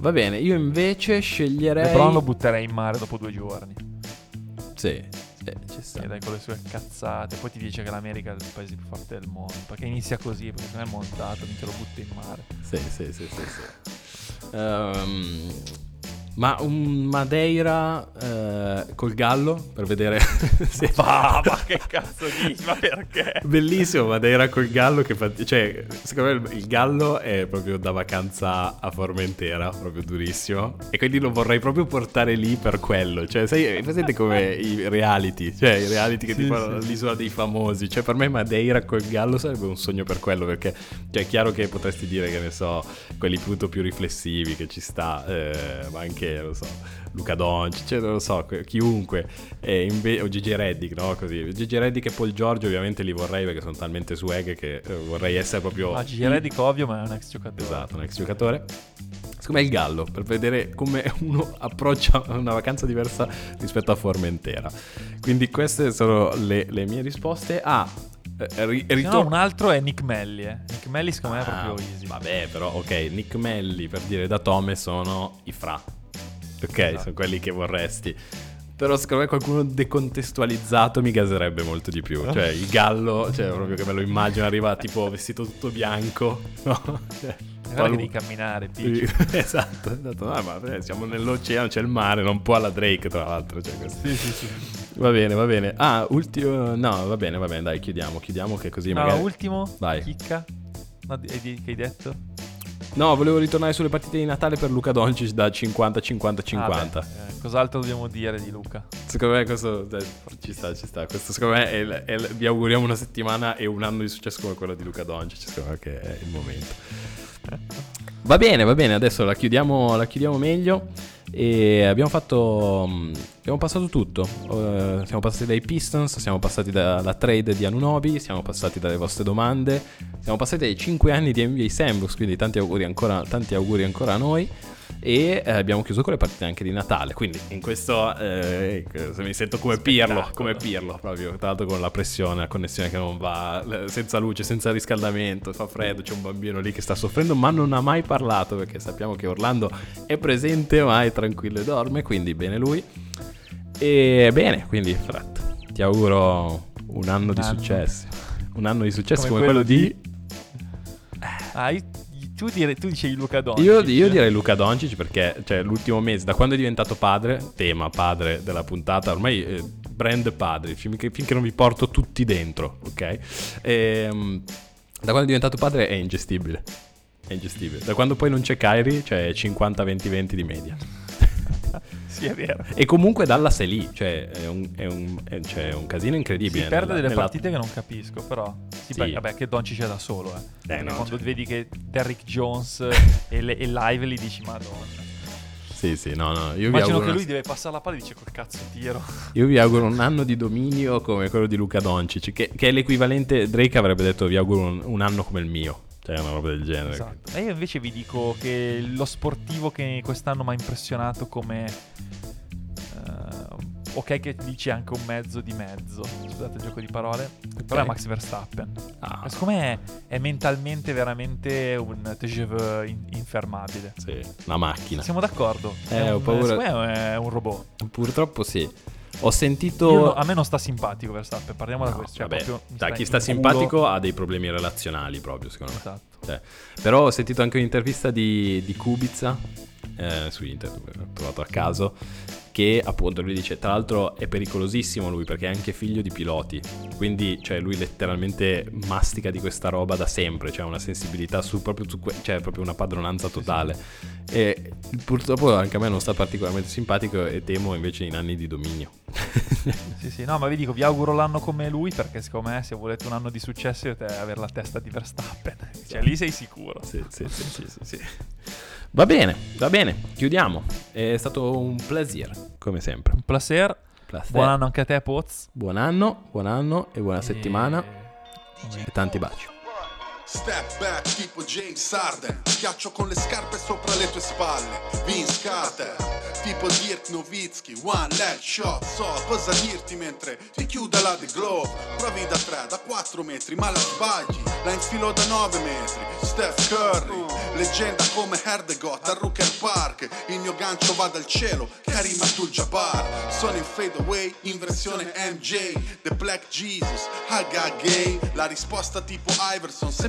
Va bene, io invece sceglierei LeBron lo butterei in mare dopo due giorni. Sì, sì, ci sta. E dai con le sue cazzate. Poi ti dice che l'America è il paese più forte del mondo. Perché inizia così, perché se no è montato, minchia lo butta in mare. Sì, sì, sì, sì, sì. Ehm, ma un Madeira, eh, col gallo per vedere se... Ma, ma che cazzo dici? Ma perché? Bellissimo, Madeira col gallo che fa... Cioè, secondo me il gallo è proprio da vacanza a Formentera, proprio durissimo. E quindi lo vorrei proprio portare lì per quello. Cioè, sai, presente come i reality? Cioè, i reality che Sì, ti fanno sì. l'isola dei famosi. Cioè, per me Madeira col gallo sarebbe un sogno per quello, perché... Cioè, è chiaro che potresti dire, che ne so, quelli appunto più riflessivi, che ci sta, eh, ma anche, non lo so, Luca Doncic, cioè, non lo so, que- chiunque, inve- o Gigi Reddick, no? Così. Gigi Reddick e Paul Giorgio ovviamente li vorrei perché sono talmente swag che eh, vorrei essere proprio... Ma Gigi Reddick ovvio, ma è un ex giocatore. Esatto, un ex giocatore. Secondo me il gallo, per vedere come uno approccia una vacanza diversa rispetto a Formentera. Quindi queste sono le, le mie risposte. Ah, eh, ri- Se no, ritor- un altro è Nick Melli, eh. Nick Melli secondo me è Ah, proprio easy. Vabbè, però, ok, Nick Melli per dire da Tome sono i fra. Ok, Esatto. sono quelli che vorresti. Però secondo me qualcuno decontestualizzato mi gaserebbe molto di più. Cioè, il gallo, cioè, proprio che me lo immagino, arriva tipo vestito tutto bianco. No? Cioè, Guarda che devi camminare, Picci. esatto, esatto. No, ma eh, siamo nell'oceano, c'è il mare, non può alla Drake, tra l'altro. Cioè. Sì, sì, sì. Va bene, va bene. Ah, ultimo... No, va bene, va bene, dai, chiudiamo, chiudiamo che così No, magari... ultimo, Vai. chicca. No, che hai detto? No, volevo ritornare sulle partite di Natale per Luca Doncic da 50-50-50. Ah, beh, eh, cos'altro dobbiamo dire di Luca? Secondo me questo dai, ci sta, ci sta. Questo secondo me è è vi auguriamo una settimana e un anno di successo come quello di Luca Doncic. Secondo me che è il momento. Va bene, va bene, adesso la chiudiamo, la chiudiamo meglio. E abbiamo fatto. mm, Abbiamo passato tutto. Eh, siamo passati dai Pistons, siamo passati dalla trade di Anunobi, siamo passati dalle vostre domande, siamo passati dai 5 anni di NBA Sandbox, quindi tanti auguri ancora, tanti auguri ancora a noi. E eh, abbiamo chiuso con le partite anche di Natale. Quindi in questo eh, se mi sento come Pirlo, come Pirlo proprio. Tra l'altro con la pressione, la connessione che non va, senza luce, senza riscaldamento, fa freddo, c'è un bambino lì che sta soffrendo, ma non ha mai parlato perché sappiamo che Orlando è presente, ma è tranquillo e dorme, quindi bene lui. E bene, quindi Frat, ti auguro un anno di anno. successi. Un anno di successo come, Come quello quello di... Ah, io- tu, dire- tu dicevi Luca Doncic. Io, io direi Luca Doncic perché cioè, l'ultimo mese, da quando è diventato padre, tema padre della puntata, ormai eh, brand padri, finché, finché non vi porto tutti dentro, ok? Ehm, da quando è diventato padre è ingestibile. È ingestibile. Da quando poi non c'è Kyrie, cioè 50-20-20 di media. Sì, è vero. E comunque Dallas è lì, cioè è un, è un- è- cioè, è un casino incredibile. Si perde nella- delle nella- partite che non capisco, però. Sì, Sì. beh, vabbè, che Doncic è da solo, eh. Perché no, quando cioè- vedi che Derrick Jones e, le- e Lively dici, madonna. Sì, sì, no, no. Io Immagino che una- lui deve passare la palla e dice col cazzo tiro. io vi auguro un anno di dominio come quello di Luca Doncic, che, che è l'equivalente. Drake avrebbe detto: Vi auguro un, un anno come il mio. Cioè, una roba del genere. Esatto. E io invece vi dico che lo sportivo che quest'anno mi ha impressionato come... eh, ok che dice anche un mezzo di mezzo, scusate il gioco di parole, però è Max Verstappen. Ah, Secondo me è, è mentalmente veramente un TGV in- infermabile. sì, una macchina. Siamo d'accordo? Eh, È ho un- paura- Secondo me è un robot. Purtroppo sì. Ho sentito. No- a me non sta simpatico Verstappen, parliamo da No, questo. Cioè, vabbè, proprio da chi sta culo. simpatico ha dei problemi relazionali proprio, secondo me. Esatto. Cioè, però ho sentito anche un'intervista di, di Kubica eh, su internet, ho trovato a caso, che appunto lui dice, tra l'altro è pericolosissimo lui perché è anche figlio di piloti, quindi cioè, lui letteralmente mastica di questa roba da sempre, cioè una sensibilità su proprio su que- cioè proprio una padronanza totale. E purtroppo anche a me non sta particolarmente simpatico e temo invece in anni di dominio. Sì, sì, no, ma vi dico, vi auguro l'anno come lui perché secondo me se volete un anno di successo dovete avere la testa di Verstappen. Cioè, lì sei sicuro. Sì, sì, sì, sì, sì, sì. Va bene, va bene, chiudiamo. È stato un plaisir, come sempre. Un placer. Plaisir. Buon anno anche a te, Poz. Buon anno, buon anno e buona settimana E- e tanti baci. Step back tipo James Harden. Schiaccio con le scarpe sopra le tue spalle. Vince Carter Tipo Dirk Nowitzki. One leg shot So cosa dirti mentre ti chiude la The Glove Provi da 3, da 4 metri ma la sbagli. La infilo da 9 metri. Steph Curry Leggenda come Herdegot a Rooker Park. Il mio gancio va dal cielo Karim Abdul-Jabbar. So Sono in fade away in versione MJ The Black Jesus, Haga Gay. La risposta tipo Iverson se